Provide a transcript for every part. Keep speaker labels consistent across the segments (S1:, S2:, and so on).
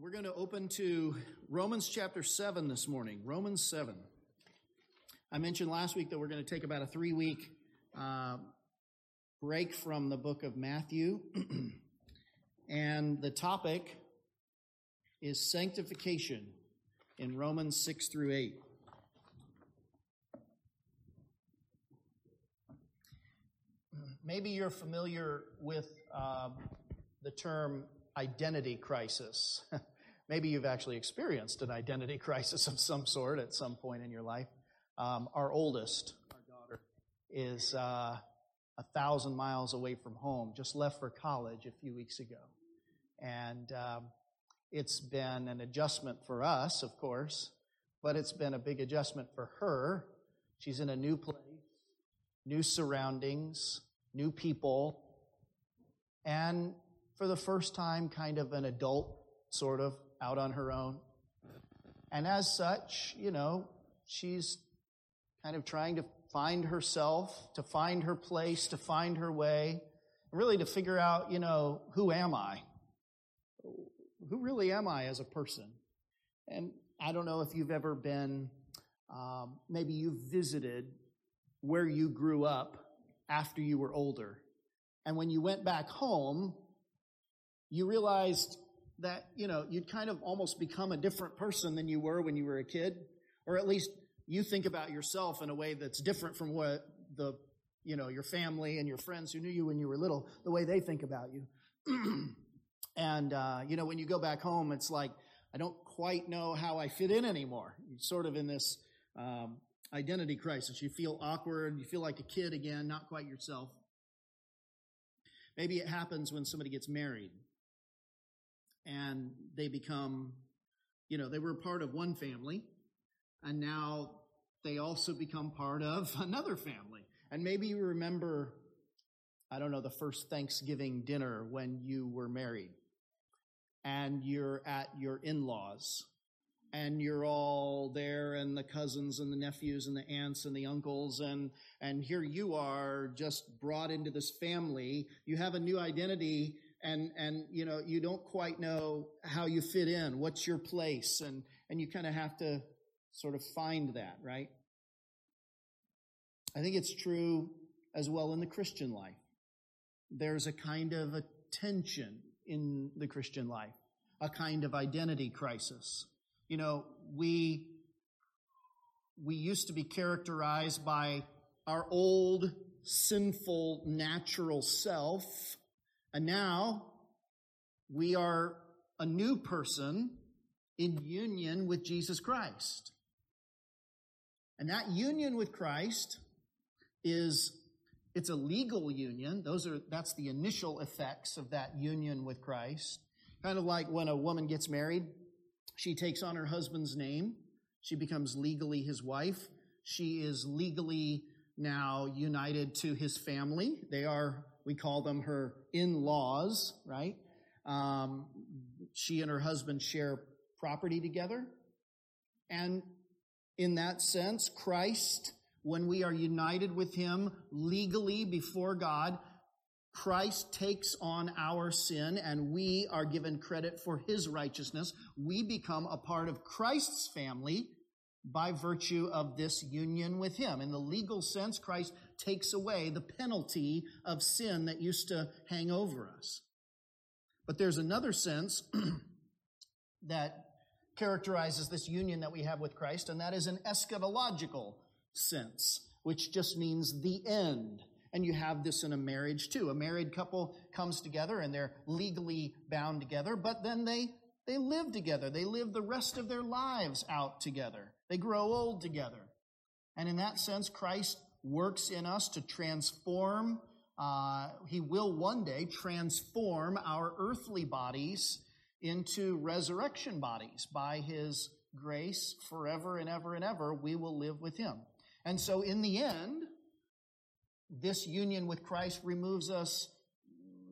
S1: We're going to open to Romans chapter 7 this morning. Romans 7. I mentioned last week that we're going to take about a three week uh, break from the book of Matthew. and the topic is sanctification in Romans 6 through 8. Maybe you're familiar with uh, the term identity crisis. Maybe you've actually experienced an identity crisis of some sort at some point in your life. Um, our oldest, our daughter, is uh, a thousand miles away from home, just left for college a few weeks ago. And um, it's been an adjustment for us, of course, but it's been a big adjustment for her. She's in a new place, new surroundings, new people, and for the first time, kind of an adult, sort of, out on her own. And as such, you know, she's kind of trying to find herself, to find her place, to find her way, really to figure out, you know, who am I? Who really am I as a person? And I don't know if you've ever been, um, maybe you've visited where you grew up after you were older. And when you went back home, you realized that, you know, you'd kind of almost become a different person than you were when you were a kid, or at least you think about yourself in a way that's different from what the, you know, your family and your friends who knew you when you were little, the way they think about you. and, uh, you know, when you go back home, it's like, I don't quite know how I fit in anymore. You're sort of in this um, identity crisis. You feel awkward. You feel like a kid again, not quite yourself. Maybe it happens when somebody gets married and they become, you know, they were part of one family, and now they also become part of another family. And maybe you remember, I don't know, the first Thanksgiving dinner when you were married, and you're at your in laws, and you're all there and the cousins and the nephews and the aunts and the uncles and and here you are just brought into this family you have a new identity and and you know you don't quite know how you fit in what's your place and and you kind of have to sort of find that right? I think it's true as well in the christian life. There's a kind of a tension in the christian life a kind of identity crisis. You know we we used to be characterized by our old sinful natural self and now we are a new person in union with Jesus Christ. And that union with Christ is it's a legal union. Those are that's the initial effects of that union with Christ. Kind of like when a woman gets married, she takes on her husband's name. She becomes legally his wife. She is legally now united to his family. They are we call them her in-laws, right? Um, she and her husband share property together. And in that sense, Christ, when we are united with him legally before God, Christ takes on our sin and we are given credit for his righteousness. We become a part of Christ's family by virtue of this union with him. In the legal sense, Christ takes away the penalty of sin that used to hang over us. But there's another sense that characterizes this union that we have with Christ, and that is an eschatological sense, which just means the end. And you have this in a marriage too. A married couple comes together and they're legally bound together, but then they, they live together. They live the rest of their lives out together. They grow old together. And in that sense, Christ works in us to transform. Uh, he will one day transform our earthly bodies into resurrection bodies by his grace forever and ever and ever. We will live with him. And so in the end, this union with Christ removes us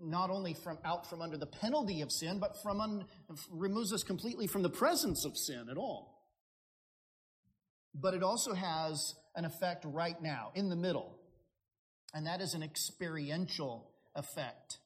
S1: not only from out from under the penalty of sin, but from un, removes us completely from the presence of sin at all but it also has an effect right now, in the middle. And that is an experiential effect.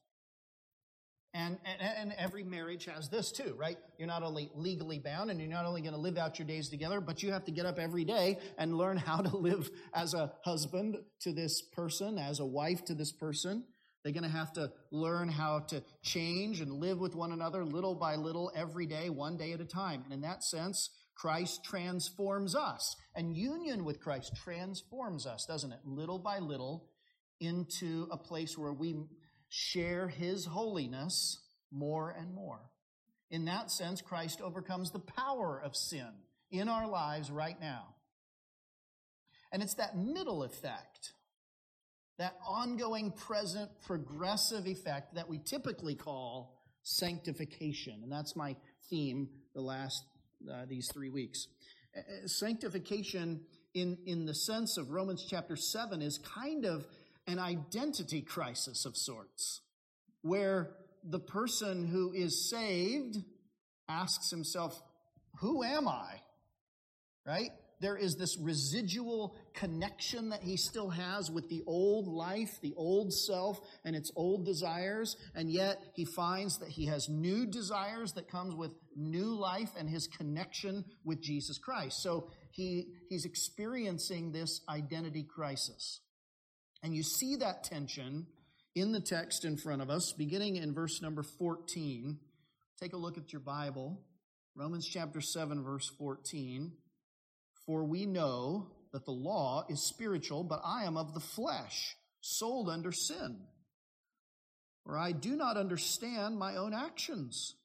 S1: And, and, and, every marriage has this too, right? You're not only legally bound and you're not only going to live out your days together, but you have to get up every day and learn how to live as a husband to this person, as a wife to this person. They're going to have to learn how to change and live with one another little by little every day, one day at a time. And in that sense, Christ transforms us. And union with Christ transforms us, doesn't it? Little by little into a place where we share his holiness more and more. In that sense, Christ overcomes the power of sin in our lives right now. And it's that middle effect, that ongoing, present, progressive effect that we typically call sanctification. And that's my theme the last, uh, these three weeks. Uh, sanctification in, in the sense of Romans chapter 7 is kind of an identity crisis of sorts, where the person who is saved asks himself, Who am I? Right? There is this residual connection that he still has with the old life, the old self, and its old desires, and yet he finds that he has new desires that comes with new life and his connection with Jesus Christ. So he, he's experiencing this identity crisis. And you see that tension in the text in front of us, beginning in verse number 14. Take a look at your Bible. Romans chapter 7, verse 14. For we know that the law is spiritual, but I am of the flesh, sold under sin. For I do not understand my own actions.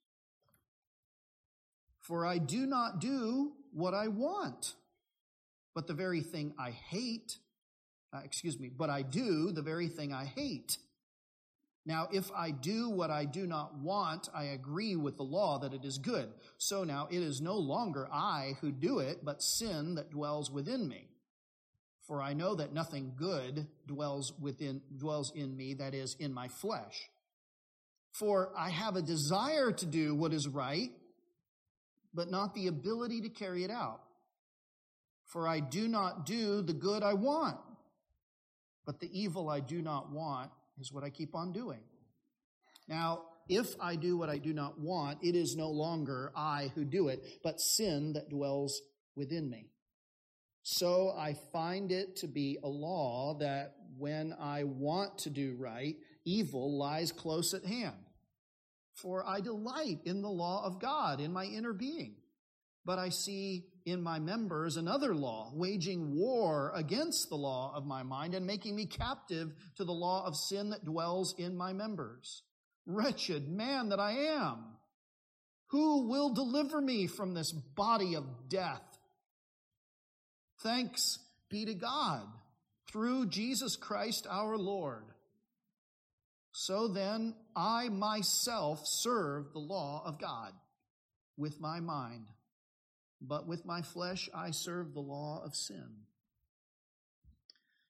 S1: For I do not do what I want, but the very thing I hate uh, excuse me, but I do the very thing I hate. Now, if I do what I do not want, I agree with the law that it is good. So now it is no longer I who do it, but sin that dwells within me. For I know that nothing good dwells within, dwells in me, that is, in my flesh. For I have a desire to do what is right, but not the ability to carry it out. For I do not do the good I want but the evil I do not want is what I keep on doing. Now, if I do what I do not want, it is no longer I who do it, but sin that dwells within me. So I find it to be a law that when I want to do right, evil lies close at hand. For I delight in the law of God in my inner being. But I see in my members another law, waging war against the law of my mind and making me captive to the law of sin that dwells in my members. Wretched man that I am! Who will deliver me from this body of death? Thanks be to God through Jesus Christ our Lord. So then, I myself serve the law of God with my mind but with my flesh I serve the law of sin.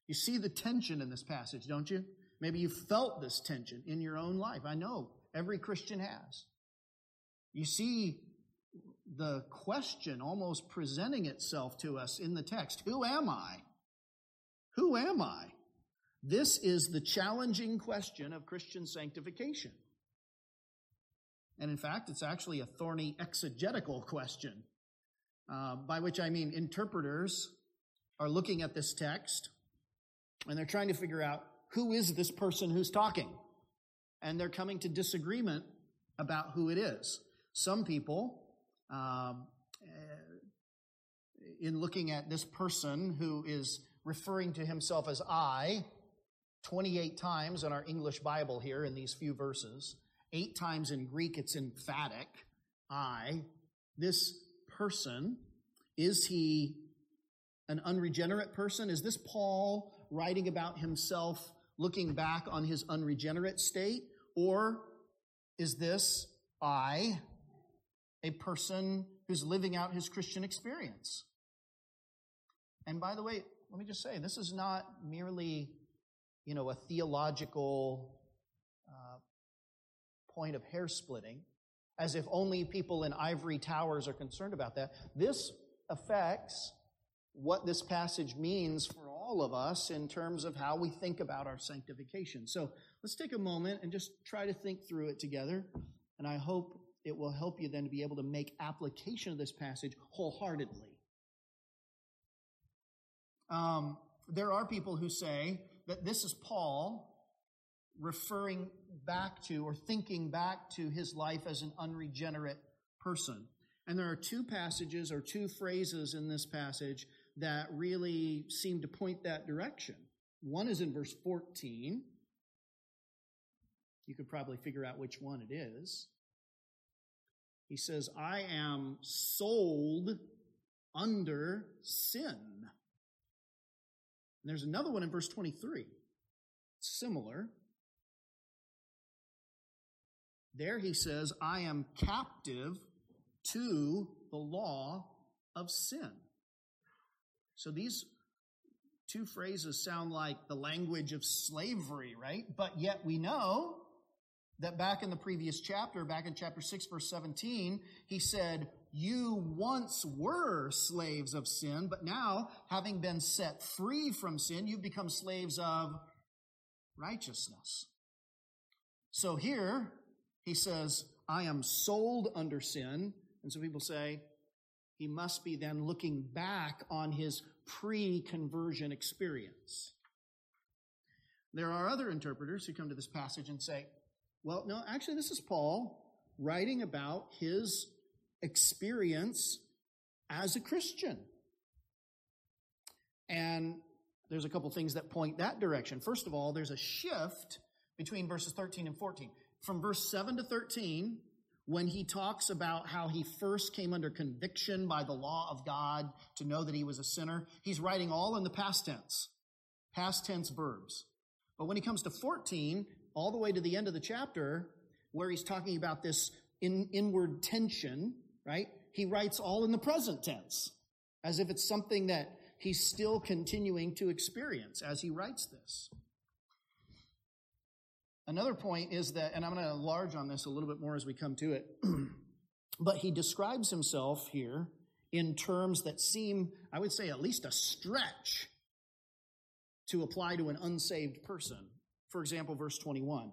S1: You see the tension in this passage, don't you? Maybe you felt this tension in your own life. I know every Christian has. You see the question almost presenting itself to us in the text Who am I? Who am I? This is the challenging question of Christian sanctification. And in fact, it's actually a thorny exegetical question uh, by which I mean interpreters are looking at this text and they're trying to figure out who is this person who's talking. And they're coming to disagreement about who it is. Some people, um, in looking at this person who is referring to himself as I, 28 times in our English Bible here in these few verses, eight times in Greek it's emphatic, I. This person? Is he an unregenerate person? Is this Paul writing about himself looking back on his unregenerate state? Or is this I, a person who's living out his Christian experience? And by the way, let me just say, this is not merely, you know, a theological uh, point of hair splitting as if only people in ivory towers are concerned about that. This affects what this passage means for all of us in terms of how we think about our sanctification. So let's take a moment and just try to think through it together. And I hope it will help you then to be able to make application of this passage wholeheartedly. Um, there are people who say that this is Paul referring back to or thinking back to his life as an unregenerate person. And there are two passages or two phrases in this passage that really seem to point that direction. One is in verse 14. You could probably figure out which one it is. He says, I am sold under sin. And there's another one in verse 23. Similar. There he says, I am captive to the law of sin. So these two phrases sound like the language of slavery, right? But yet we know that back in the previous chapter, back in chapter 6, verse 17, he said, You once were slaves of sin, but now, having been set free from sin, you've become slaves of righteousness. So here, he says, I am sold under sin. And so people say, he must be then looking back on his pre conversion experience. There are other interpreters who come to this passage and say, well, no, actually, this is Paul writing about his experience as a Christian. And there's a couple things that point that direction. First of all, there's a shift between verses 13 and 14 from verse 7 to 13, when he talks about how he first came under conviction by the law of God to know that he was a sinner, he's writing all in the past tense, past tense verbs. But when he comes to 14, all the way to the end of the chapter, where he's talking about this in, inward tension, right? He writes all in the present tense, as if it's something that he's still continuing to experience as he writes this. Another point is that, and I'm going to enlarge on this a little bit more as we come to it, but he describes himself here in terms that seem, I would say, at least a stretch to apply to an unsaved person. For example, verse 21.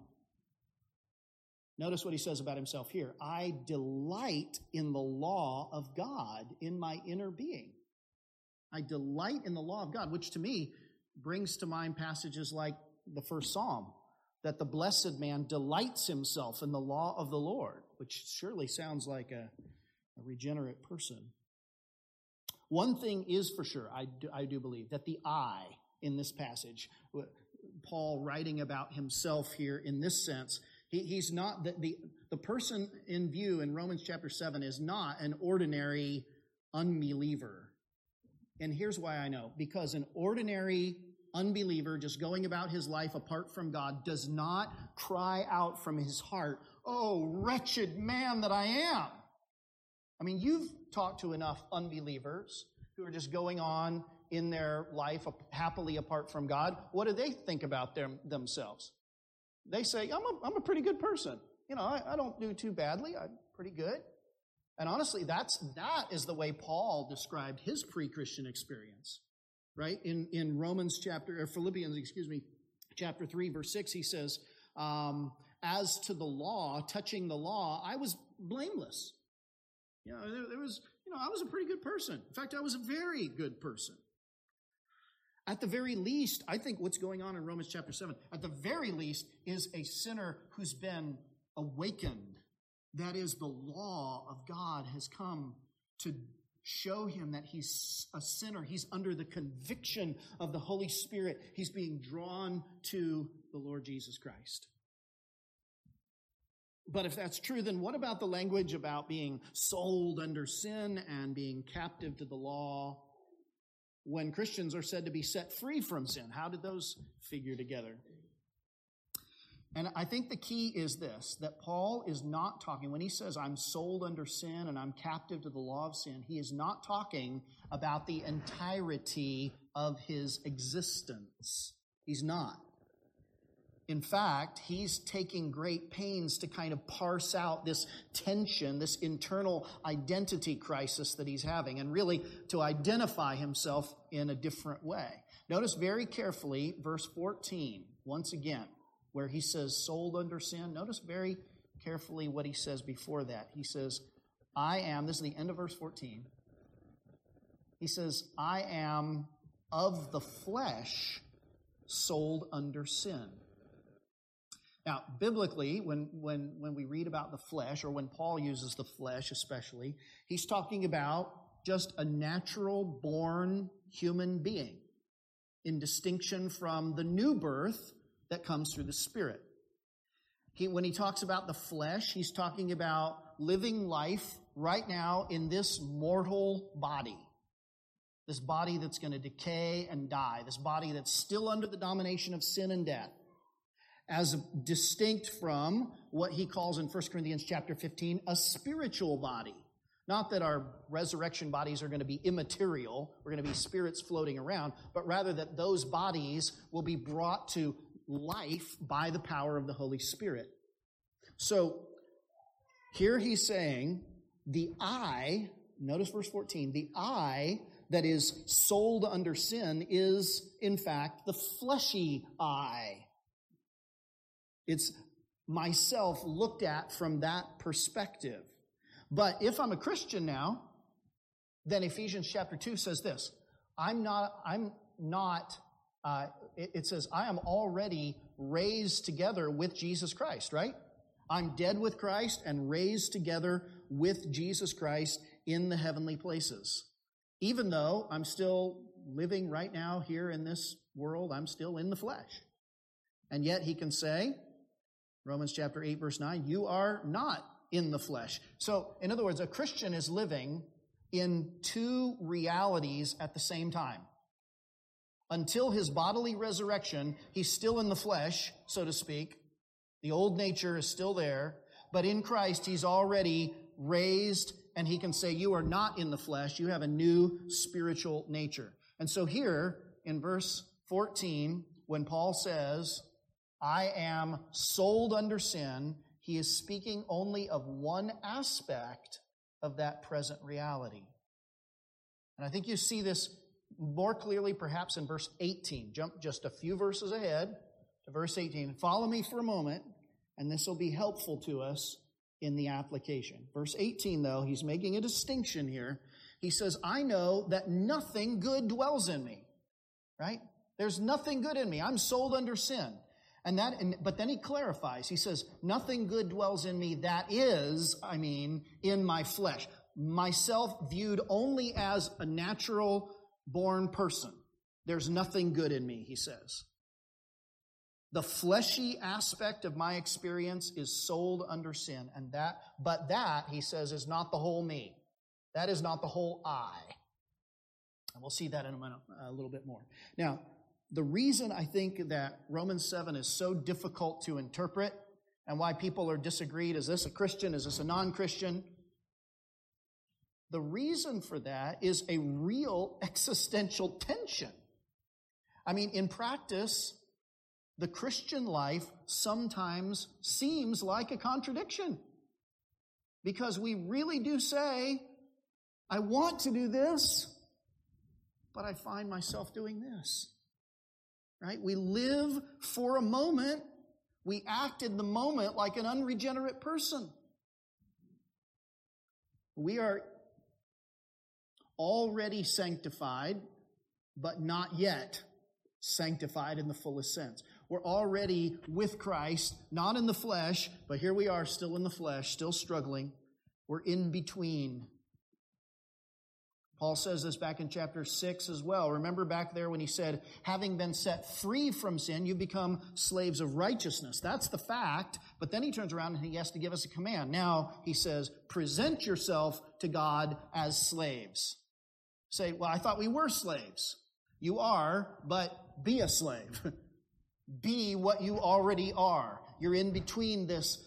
S1: Notice what he says about himself here. I delight in the law of God in my inner being. I delight in the law of God, which to me brings to mind passages like the first Psalm that the blessed man delights himself in the law of the Lord, which surely sounds like a, a regenerate person. One thing is for sure, I do, I do believe, that the I in this passage, Paul writing about himself here in this sense, he, he's not, the, the, the person in view in Romans chapter 7 is not an ordinary unbeliever. And here's why I know because an ordinary unbeliever just going about his life apart from God does not cry out from his heart, Oh, wretched man that I am. I mean, you've talked to enough unbelievers who are just going on in their life happily apart from God. What do they think about them, themselves? They say, I'm a, I'm a pretty good person. You know, I, I don't do too badly. I'm pretty good. And honestly, that's, that is the way Paul described his pre-Christian experience right? In, in Romans chapter, or Philippians, excuse me, chapter 3, verse 6, he says, um, as to the law, touching the law, I was blameless. You know, there, there was, you know, I was a pretty good person. In fact, I was a very good person. At the very least, I think what's going on in Romans chapter 7, at the very least, is a sinner who's been awakened. That is, the law of God has come to show him that he's a sinner. He's under the conviction of the Holy Spirit. He's being drawn to the Lord Jesus Christ. But if that's true, then what about the language about being sold under sin and being captive to the law when Christians are said to be set free from sin? How did those figure together? And I think the key is this that Paul is not talking, when he says, I'm sold under sin and I'm captive to the law of sin, he is not talking about the entirety of his existence. He's not. In fact, he's taking great pains to kind of parse out this tension, this internal identity crisis that he's having, and really to identify himself in a different way. Notice very carefully verse 14, once again, where he says, sold under sin. Notice very carefully what he says before that. He says, I am, this is the end of verse 14. He says, I am of the flesh sold under sin. Now, biblically, when, when, when we read about the flesh, or when Paul uses the flesh especially, he's talking about just a natural born human being, in distinction from the new birth that comes through the Spirit. He, when he talks about the flesh, he's talking about living life right now in this mortal body. This body that's going to decay and die. This body that's still under the domination of sin and death as distinct from what he calls in 1 Corinthians chapter 15 a spiritual body. Not that our resurrection bodies are going to be immaterial, we're going to be spirits floating around, but rather that those bodies will be brought to life by the power of the Holy Spirit. So here he's saying the I, notice verse 14, the I that is sold under sin is in fact the fleshy I. It's myself looked at from that perspective. But if I'm a Christian now, then Ephesians chapter 2 says this I'm not, I'm not, uh, it, it says, I am already raised together with Jesus Christ, right? I'm dead with Christ and raised together with Jesus Christ in the heavenly places. Even though I'm still living right now here in this world, I'm still in the flesh. And yet he can say, Romans chapter 8, verse 9, you are not in the flesh. So, in other words, a Christian is living in two realities at the same time. Until his bodily resurrection, he's still in the flesh, so to speak. The old nature is still there, but in Christ, he's already raised, and he can say, You are not in the flesh, you have a new spiritual nature. And so, here in verse 14, when Paul says, I am sold under sin, he is speaking only of one aspect of that present reality. And I think you see this more clearly perhaps in verse 18. Jump just a few verses ahead to verse 18. Follow me for a moment, and this will be helpful to us in the application. Verse 18, though, he's making a distinction here. He says, I know that nothing good dwells in me, right? There's nothing good in me. I'm sold under sin. And that, and, but then he clarifies. He says, nothing good dwells in me. That is, I mean, in my flesh. Myself viewed only as a natural born person. There's nothing good in me, he says. The fleshy aspect of my experience is sold under sin. And that, but that, he says, is not the whole me. That is not the whole I. And we'll see that in a, minute, a little bit more. Now, the reason I think that Romans 7 is so difficult to interpret and why people are disagreed is this a Christian? Is this a non Christian? The reason for that is a real existential tension. I mean, in practice, the Christian life sometimes seems like a contradiction because we really do say, I want to do this, but I find myself doing this right? We live for a moment. We act in the moment like an unregenerate person. We are already sanctified, but not yet sanctified in the fullest sense. We're already with Christ, not in the flesh, but here we are still in the flesh, still struggling. We're in between Paul says this back in chapter 6 as well. Remember back there when he said, having been set free from sin, you become slaves of righteousness. That's the fact. But then he turns around and he has to give us a command. Now he says, present yourself to God as slaves. Say, well, I thought we were slaves. You are, but be a slave. be what you already are. You're in between this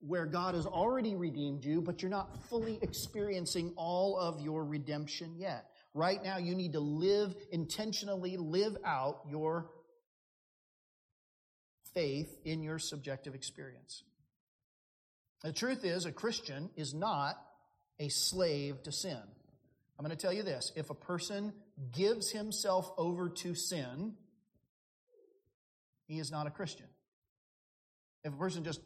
S1: where God has already redeemed you, but you're not fully experiencing all of your redemption yet. Right now, you need to live, intentionally live out your faith in your subjective experience. The truth is, a Christian is not a slave to sin. I'm going to tell you this if a person gives himself over to sin, he is not a Christian. If a person just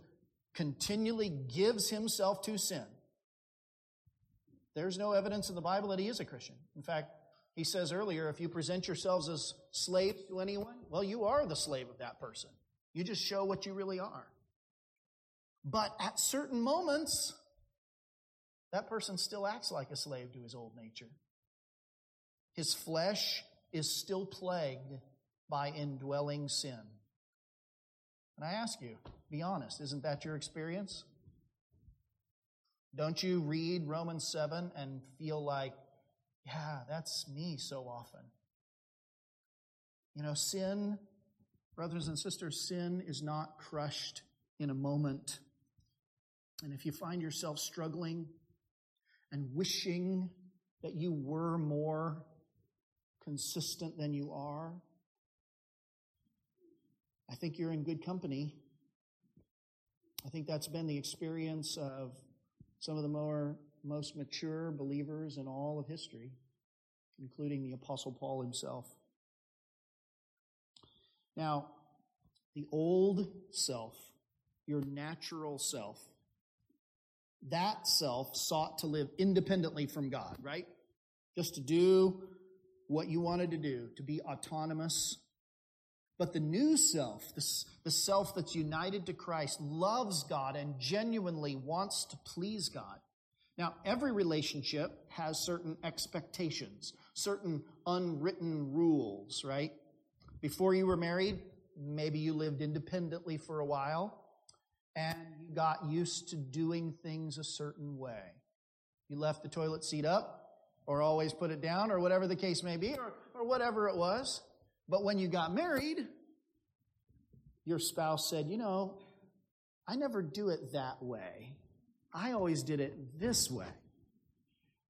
S1: continually gives himself to sin, there's no evidence in the Bible that he is a Christian. In fact, he says earlier, if you present yourselves as slaves to anyone, well, you are the slave of that person. You just show what you really are. But at certain moments, that person still acts like a slave to his old nature. His flesh is still plagued by indwelling sin. And I ask you, be honest, isn't that your experience? Don't you read Romans 7 and feel like, yeah, that's me so often? You know, sin, brothers and sisters, sin is not crushed in a moment. And if you find yourself struggling and wishing that you were more consistent than you are, I think you're in good company. I think that's been the experience of some of the more most mature believers in all of history, including the Apostle Paul himself. Now, the old self, your natural self, that self sought to live independently from God, right? Just to do what you wanted to do, to be autonomous. But the new self, the, the self that's united to Christ, loves God and genuinely wants to please God. Now, every relationship has certain expectations, certain unwritten rules, right? Before you were married, maybe you lived independently for a while and you got used to doing things a certain way. You left the toilet seat up or always put it down or whatever the case may be or, or whatever it was. But when you got married, your spouse said, You know, I never do it that way. I always did it this way.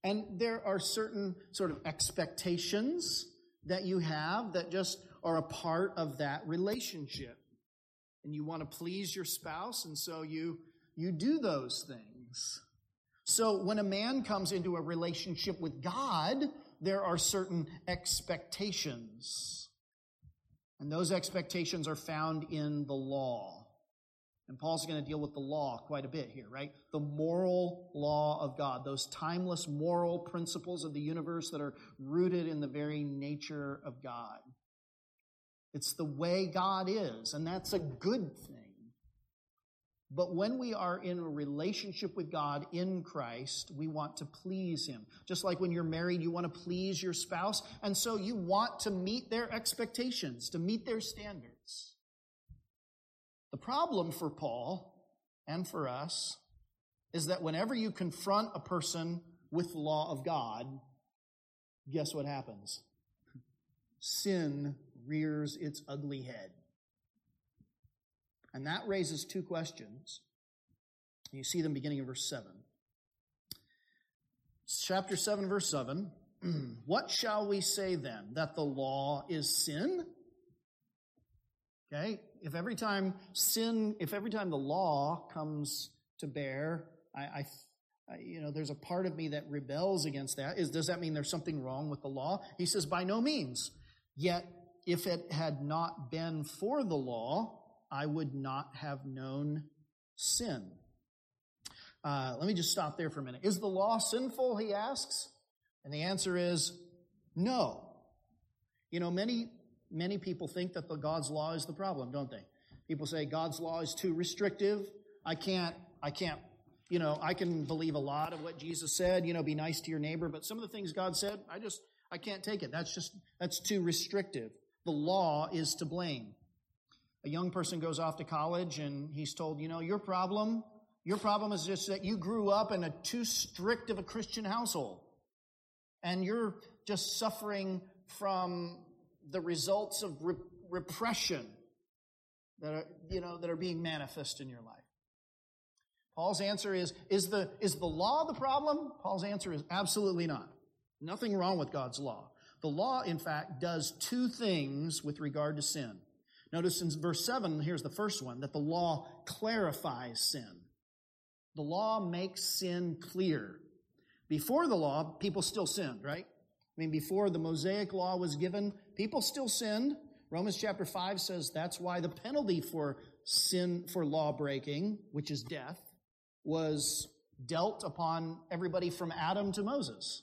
S1: And there are certain sort of expectations that you have that just are a part of that relationship and you want to please your spouse, and so you, you do those things. So when a man comes into a relationship with God, there are certain expectations. And those expectations are found in the law. And Paul's going to deal with the law quite a bit here, right? The moral law of God, those timeless moral principles of the universe that are rooted in the very nature of God. It's the way God is, and that's a good thing. But when we are in a relationship with God in Christ, we want to please Him. Just like when you're married, you want to please your spouse, and so you want to meet their expectations, to meet their standards. The problem for Paul and for us is that whenever you confront a person with the law of God, guess what happens? Sin rears its ugly head. And that raises two questions. You see them beginning in verse 7. Chapter 7, verse 7. what shall we say then? That the law is sin? Okay? If every time sin, if every time the law comes to bear, I, I, you know, there's a part of me that rebels against that. Is does that mean there's something wrong with the law? He says, by no means. Yet if it had not been for the law, I would not have known sin. Uh, let me just stop there for a minute. Is the law sinful? He asks. And the answer is no. You know, many, many people think that the God's law is the problem, don't they? People say God's law is too restrictive. I can't, I can't, you know, I can believe a lot of what Jesus said, you know, be nice to your neighbor, but some of the things God said, I just, I can't take it. That's just, that's too restrictive the law is to blame. A young person goes off to college and he's told, you know, your problem, your problem is just that you grew up in a too strict of a Christian household. And you're just suffering from the results of re- repression that are, you know, that are being manifest in your life. Paul's answer is, is the, is the law the problem? Paul's answer is absolutely not. Nothing wrong with God's law. The law, in fact, does two things with regard to sin. Notice in verse 7, here's the first one, that the law clarifies sin. The law makes sin clear. Before the law, people still sinned, right? I mean, before the Mosaic law was given, people still sinned. Romans chapter 5 says that's why the penalty for sin, for law breaking, which is death, was dealt upon everybody from Adam to Moses.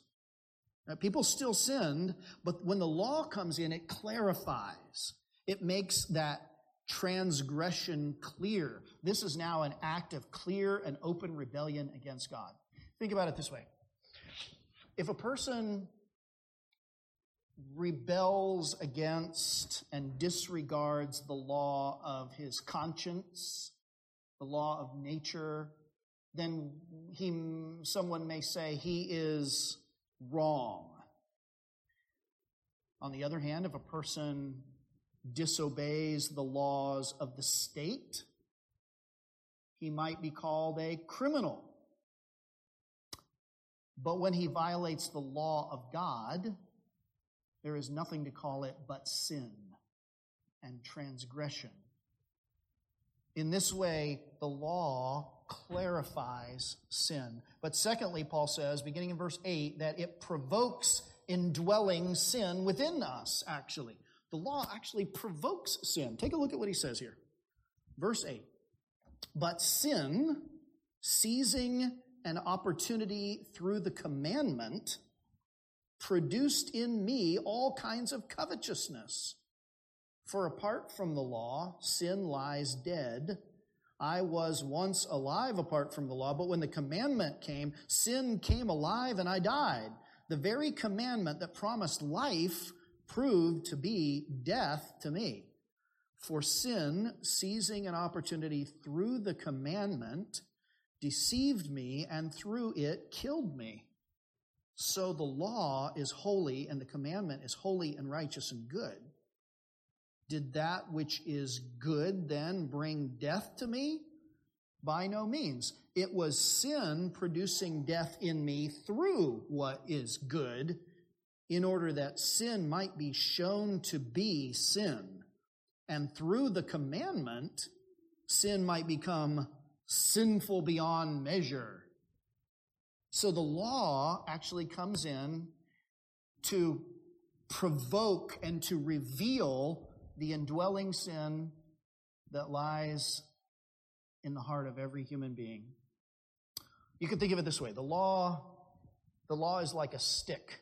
S1: Now, people still sinned, but when the law comes in, it clarifies. It makes that transgression clear. This is now an act of clear and open rebellion against God. Think about it this way. If a person rebels against and disregards the law of his conscience, the law of nature, then he, someone may say he is wrong. On the other hand, if a person disobeys the laws of the state, he might be called a criminal. But when he violates the law of God, there is nothing to call it but sin and transgression. In this way, the law clarifies sin. But secondly, Paul says, beginning in verse 8, that it provokes indwelling sin within us, actually. The law actually provokes sin. Take a look at what he says here. Verse 8. But sin, seizing an opportunity through the commandment, produced in me all kinds of covetousness. For apart from the law, sin lies dead. I was once alive apart from the law, but when the commandment came, sin came alive and I died. The very commandment that promised life proved to be death to me. For sin, seizing an opportunity through the commandment, deceived me and through it killed me. So the law is holy and the commandment is holy and righteous and good. Did that which is good then bring death to me? By no means. It was sin producing death in me through what is good, in order that sin might be shown to be sin. And through the commandment, sin might become sinful beyond measure so the law actually comes in to provoke and to reveal the indwelling sin that lies in the heart of every human being. You can think of it this way. The law, the law is like a stick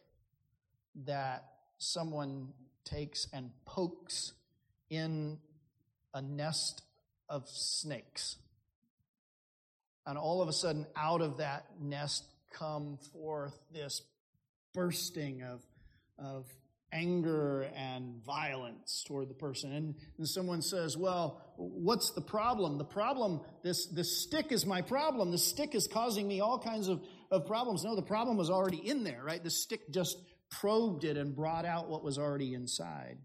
S1: that someone takes and pokes in a nest of snakes. And all of a sudden, out of that nest come forth this bursting of, of anger and violence toward the person. And, and someone says, well, what's the problem? The problem, this, this stick is my problem. The stick is causing me all kinds of, of problems. No, the problem was already in there, right? The stick just probed it and brought out what was already inside.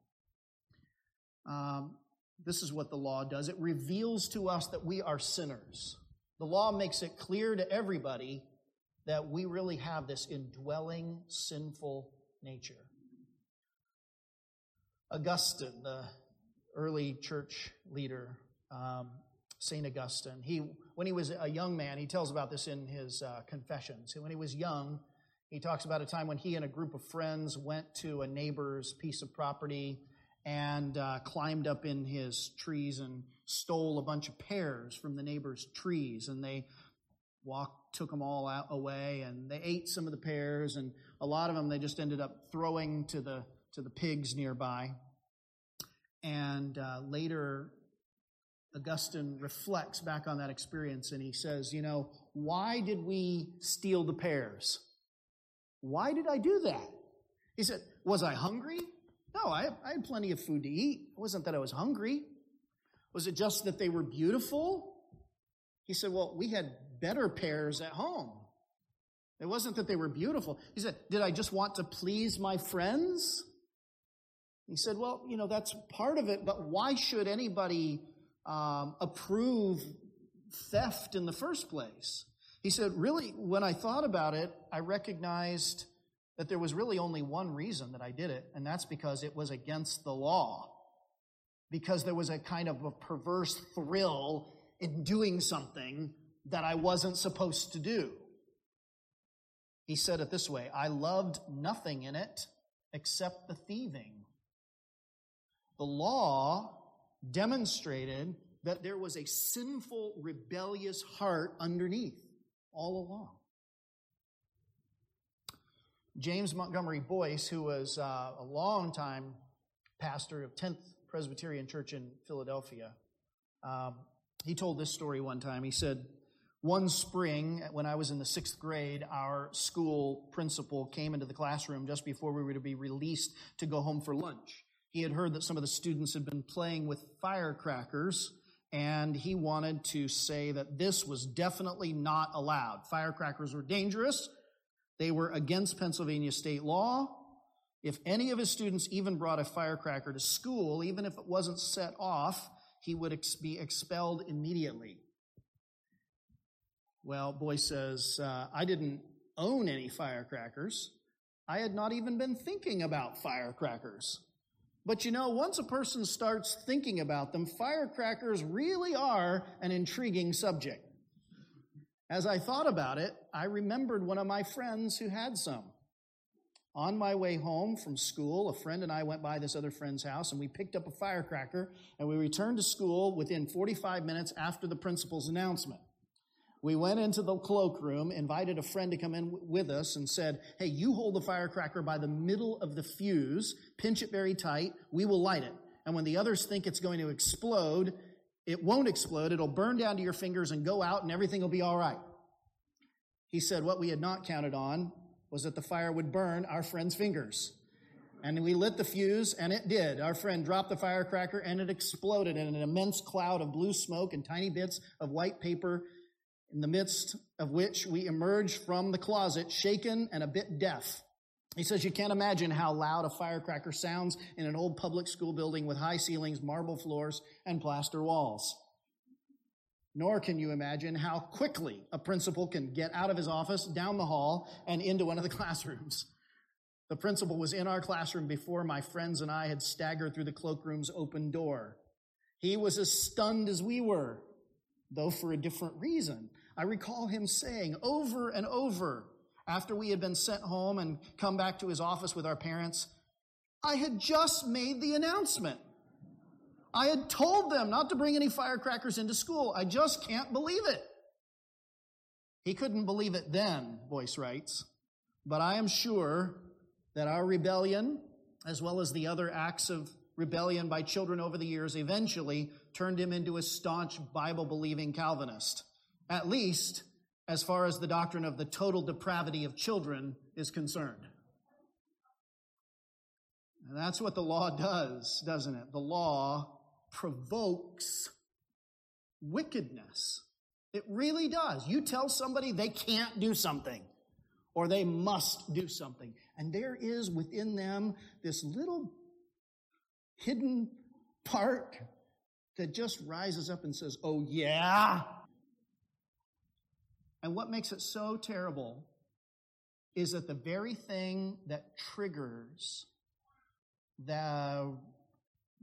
S1: Um, this is what the law does. It reveals to us that we are sinners. The law makes it clear to everybody that we really have this indwelling sinful nature. Augustine, the early church leader, um, St. Augustine, he, when he was a young man, he tells about this in his uh, Confessions. When he was young, he talks about a time when he and a group of friends went to a neighbor's piece of property and uh, climbed up in his trees and stole a bunch of pears from the neighbor's trees. And they walked, took them all out away, and they ate some of the pears, and a lot of them they just ended up throwing to the to the pigs nearby. And uh, later, Augustine reflects back on that experience, and he says, "You know, why did we steal the pears? Why did I do that?" He said, "Was I hungry? No, I, I had plenty of food to eat. It wasn't that I was hungry. Was it just that they were beautiful?" He said, Well, we had better pears at home. It wasn't that they were beautiful. He said, Did I just want to please my friends? He said, Well, you know, that's part of it, but why should anybody um, approve theft in the first place? He said, Really, when I thought about it, I recognized that there was really only one reason that I did it, and that's because it was against the law. Because there was a kind of a perverse thrill in doing something that I wasn't supposed to do. He said it this way I loved nothing in it except the thieving. The law demonstrated that there was a sinful, rebellious heart underneath all along. James Montgomery Boice, who was uh, a long-time pastor of 10th Presbyterian Church in Philadelphia, um, he told this story one time. He said, One spring, when I was in the sixth grade, our school principal came into the classroom just before we were to be released to go home for lunch. He had heard that some of the students had been playing with firecrackers, and he wanted to say that this was definitely not allowed. Firecrackers were dangerous. They were against Pennsylvania state law. If any of his students even brought a firecracker to school, even if it wasn't set off, he would ex- be expelled immediately. Well, Boice says, uh, I didn't own any firecrackers. I had not even been thinking about firecrackers. But you know, once a person starts thinking about them, firecrackers really are an intriguing subject. As I thought about it, I remembered one of my friends who had some. On my way home from school, a friend and I went by this other friend's house and we picked up a firecracker and we returned to school within 45 minutes after the principal's announcement. We went into the cloakroom, invited a friend to come in with us, and said, Hey, you hold the firecracker by the middle of the fuse, pinch it very tight, we will light it. And when the others think it's going to explode, it won't explode. It'll burn down to your fingers and go out, and everything will be all right. He said what we had not counted on was that the fire would burn our friend's fingers. And we lit the fuse, and it did. Our friend dropped the firecracker, and it exploded in an immense cloud of blue smoke and tiny bits of white paper, in the midst of which we emerge from the closet, shaken and a bit deaf. He says, You can't imagine how loud a firecracker sounds in an old public school building with high ceilings, marble floors, and plaster walls. Nor can you imagine how quickly a principal can get out of his office, down the hall, and into one of the classrooms. The principal was in our classroom before my friends and I had staggered through the cloakroom's open door. He was as stunned as we were, though for a different reason. I recall him saying over and over, after we had been sent home and come back to his office with our parents, I had just made the announcement. I had told them not to bring any firecrackers into school. I just can't believe it. He couldn't believe it then, Boice writes, but I am sure that our rebellion, as well as the other acts of rebellion by children over the years, eventually turned him into a staunch Bible believing Calvinist, at least as far as the doctrine of the total depravity of children is concerned. And that's what the law does, doesn't it? The law provokes wickedness. It really does. You tell somebody they can't do something or they must do something. And there is within them this little hidden part that just rises up and says, Oh, yeah. And what makes it so terrible is that the very thing that triggers the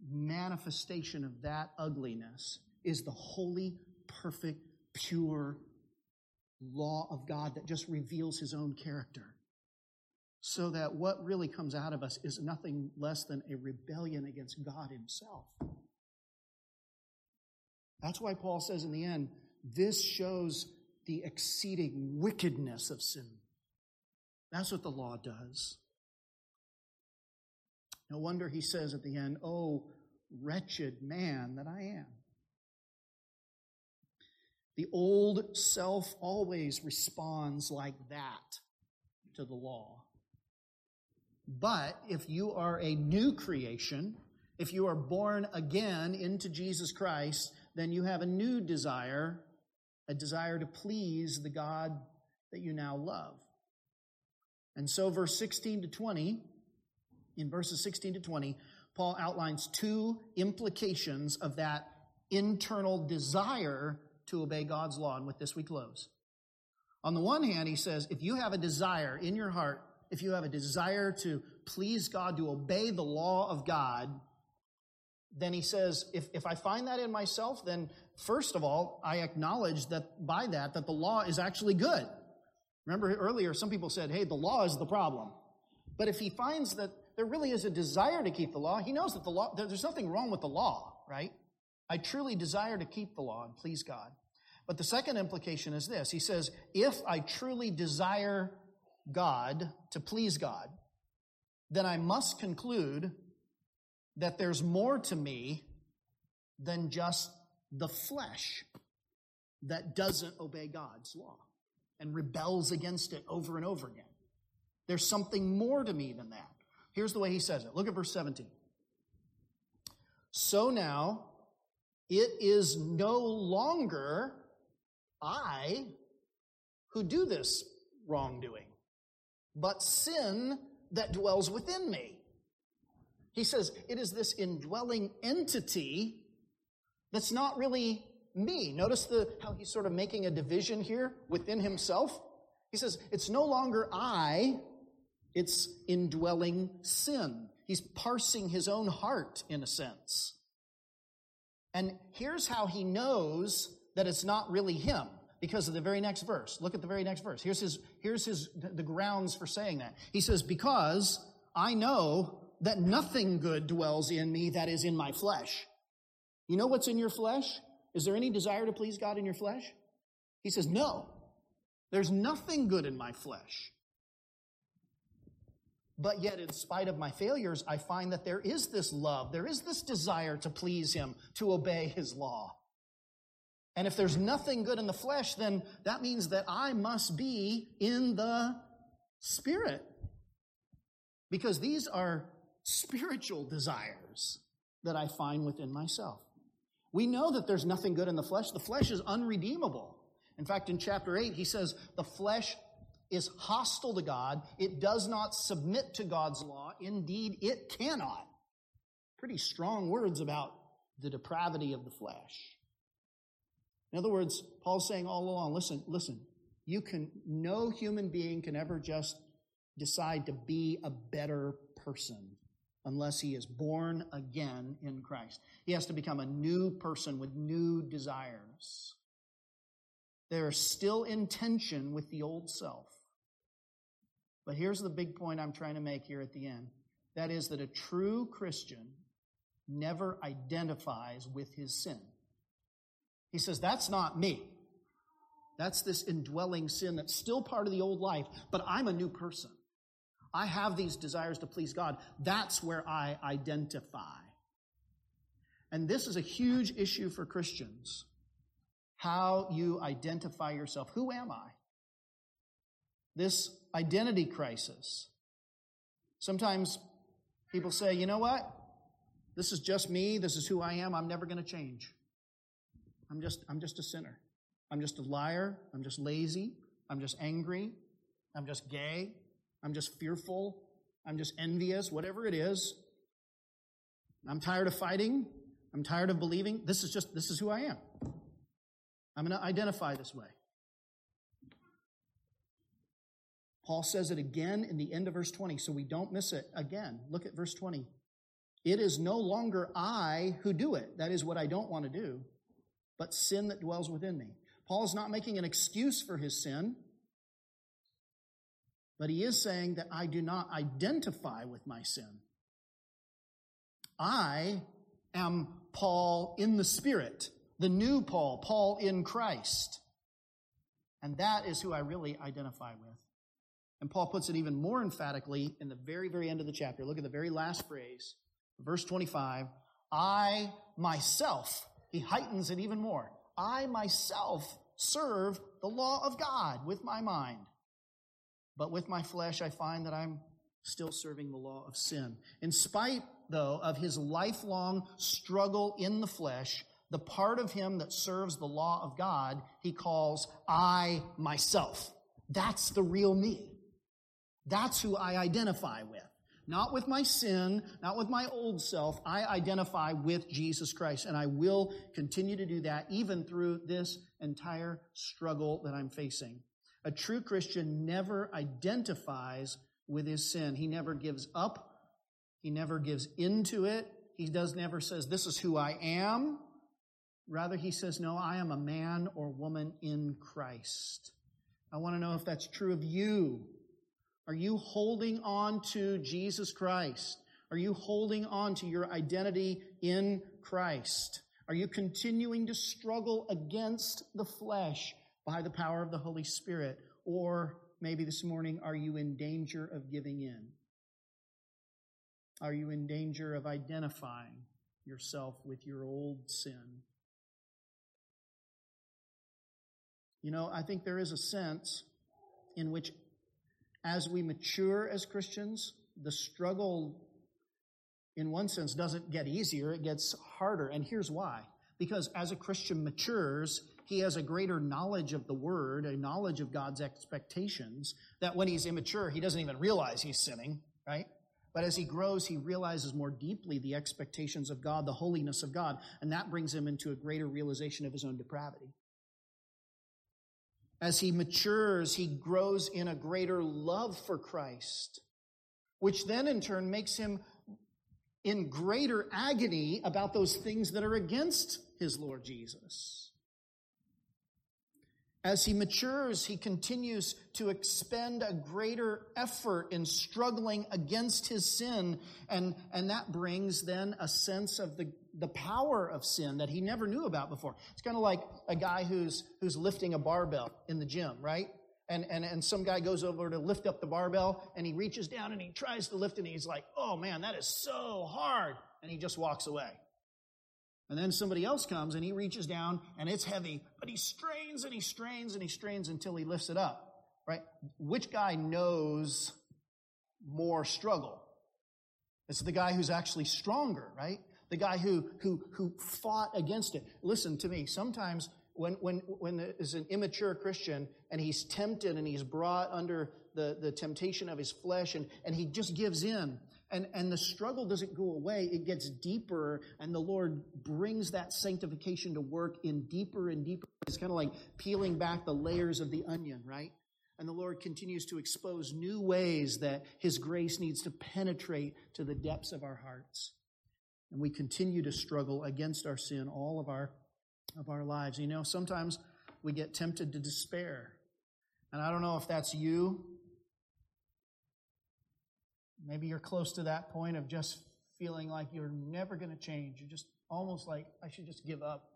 S1: manifestation of that ugliness is the holy, perfect, pure law of God that just reveals his own character. So that what really comes out of us is nothing less than a rebellion against God himself. That's why Paul says in the end, this shows the exceeding wickedness of sin. That's what the law does. No wonder he says at the end, Oh, wretched man that I am. The old self always responds like that to the law. But if you are a new creation, if you are born again into Jesus Christ, then you have a new desire, a desire to please the God that you now love. And so, verse 16 to 20 in verses 16 to 20, Paul outlines two implications of that internal desire to obey God's law. And with this, we close. On the one hand, he says, if you have a desire in your heart, if you have a desire to please God, to obey the law of God, then he says, if, if I find that in myself, then first of all, I acknowledge that by that, that the law is actually good. Remember earlier, some people said, hey, the law is the problem. But if he finds that there really is a desire to keep the law, he knows that the law, there's nothing wrong with the law, right? I truly desire to keep the law and please God. But the second implication is this He says, if I truly desire God to please God, then I must conclude that there's more to me than just the flesh that doesn't obey God's law and rebels against it over and over again. There's something more to me than that. Here's the way he says it. Look at verse 17. So now it is no longer I who do this wrongdoing, but sin that dwells within me. He says it is this indwelling entity that's not really me. Notice the, how he's sort of making a division here within himself. He says, it's no longer I, it's indwelling sin. He's parsing his own heart in a sense. And here's how he knows that it's not really him because of the very next verse. Look at the very next verse. Here's his, here's his, the grounds for saying that. He says, because I know that nothing good dwells in me that is in my flesh. You know what's in your flesh? Is there any desire to please God in your flesh? He says, no. There's nothing good in my flesh. But yet, in spite of my failures, I find that there is this love, there is this desire to please Him, to obey His law. And if there's nothing good in the flesh, then that means that I must be in the Spirit. Because these are spiritual desires that I find within myself. We know that there's nothing good in the flesh. The flesh is unredeemable. In fact, in chapter 8, he says the flesh is hostile to God. It does not submit to God's law. Indeed, it cannot. Pretty strong words about the depravity of the flesh. In other words, Paul's saying all along, listen, listen, you can, no human being can ever just decide to be a better person unless he is born again in Christ. He has to become a new person with new desires. They are still in tension with the old self. But here's the big point I'm trying to make here at the end that is, that a true Christian never identifies with his sin. He says, That's not me. That's this indwelling sin that's still part of the old life, but I'm a new person. I have these desires to please God. That's where I identify. And this is a huge issue for Christians how you identify yourself. Who am I? This identity crisis. Sometimes people say, you know what? This is just me. This is who I am. I'm never going to change. I'm just, I'm just a sinner. I'm just a liar. I'm just lazy. I'm just angry. I'm just gay. I'm just fearful. I'm just envious, whatever it is. I'm tired of fighting. I'm tired of believing. This is just, this is who I am. I'm going to identify this way. Paul says it again in the end of verse 20, so we don't miss it again. Look at verse 20. It is no longer I who do it. That is what I don't want to do, but sin that dwells within me. Paul's not making an excuse for his sin, but he is saying that I do not identify with my sin. I am Paul in the Spirit, the new Paul, Paul in Christ. And that is who I really identify with. And Paul puts it even more emphatically in the very, very end of the chapter. Look at the very last phrase, verse 25. I myself, he heightens it even more. I myself serve the law of God with my mind. But with my flesh, I find that I'm still serving the law of sin. In spite, though, of his lifelong struggle in the flesh, the part of him that serves the law of God, he calls I myself. That's the real me. That's who I identify with. Not with my sin, not with my old self. I identify with Jesus Christ, and I will continue to do that even through this entire struggle that I'm facing. A true Christian never identifies with his sin. He never gives up. He never gives into it. He does never says, This is who I am. Rather, he says, No, I am a man or woman in Christ. I want to know if that's true of you. Are you holding on to Jesus Christ? Are you holding on to your identity in Christ? Are you continuing to struggle against the flesh by the power of the Holy Spirit? Or maybe this morning, are you in danger of giving in? Are you in danger of identifying yourself with your old sin? You know, I think there is a sense in which as we mature as Christians, the struggle in one sense, doesn't get easier, it gets harder. And here's why. Because as a Christian matures, he has a greater knowledge of the word, a knowledge of God's expectations, that when he's immature, he doesn't even realize he's sinning, right? But as he grows, he realizes more deeply the expectations of God, the holiness of God, and that brings him into a greater realization of his own depravity. As he matures, he grows in a greater love for Christ, which then in turn makes him in greater agony about those things that are against his Lord Jesus. As he matures, he continues to expend a greater effort in struggling against his sin. And, and that brings then a sense of the, the power of sin that he never knew about before. It's kind of like a guy who's, who's lifting a barbell in the gym, right? and, and, and some guy goes over to lift up the barbell and he reaches down and he tries to lift it and he's like, oh man, that is so hard. And he just walks away. And then somebody else comes and he reaches down and it's heavy, but he strains and he strains and he strains until he lifts it up, right? Which guy knows more struggle? It's the guy who's actually stronger, right? The guy who, who, who fought against it. Listen to me. Sometimes when, when, when there's an immature Christian and he's tempted and he's brought under the, the temptation of his flesh and, and he just gives in. And, and the struggle doesn't go away. It gets deeper and the Lord brings that sanctification to work in deeper and deeper. It's kind of like peeling back the layers of the onion, right? And the Lord continues to expose new ways that His grace needs to penetrate to the depths of our hearts. And we continue to struggle against our sin all of our of our lives. You know, sometimes we get tempted to despair. And I don't know if that's you. Maybe you're close to that point of just feeling like you're never going to change. You're just almost like, I should just give up.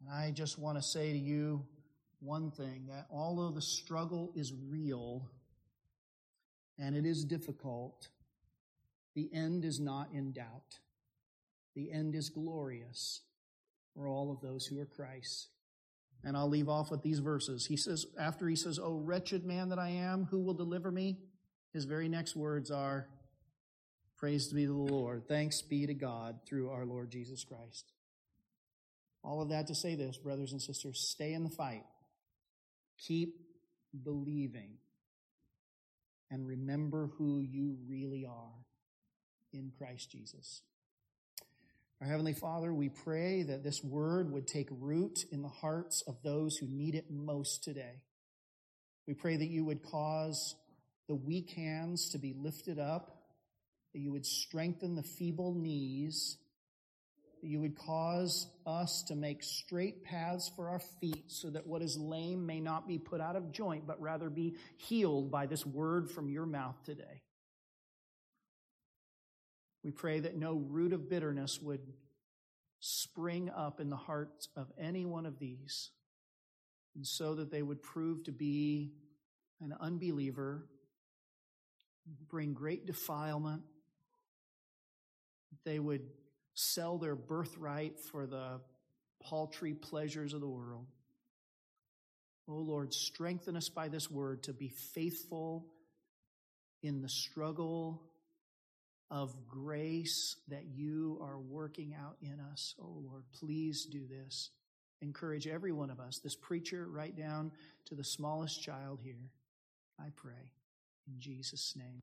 S1: And I just want to say to you one thing that although the struggle is real and it is difficult, the end is not in doubt. The end is glorious for all of those who are Christ. And I'll leave off with these verses. He says, after he says, Oh, wretched man that I am, who will deliver me? His very next words are, Praise be to the Lord. Thanks be to God through our Lord Jesus Christ. All of that to say this, brothers and sisters, stay in the fight. Keep believing. And remember who you really are in Christ Jesus. Our Heavenly Father, we pray that this word would take root in the hearts of those who need it most today. We pray that you would cause the weak hands to be lifted up, that you would strengthen the feeble knees, that you would cause us to make straight paths for our feet so that what is lame may not be put out of joint, but rather be healed by this word from your mouth today. We pray that no root of bitterness would spring up in the hearts of any one of these, and so that they would prove to be an unbeliever, bring great defilement. They would sell their birthright for the paltry pleasures of the world. Oh Lord, strengthen us by this word to be faithful in the struggle of grace that you are working out in us. Oh Lord, please do this. Encourage every one of us, this preacher right down to the smallest child here. I pray in Jesus' name.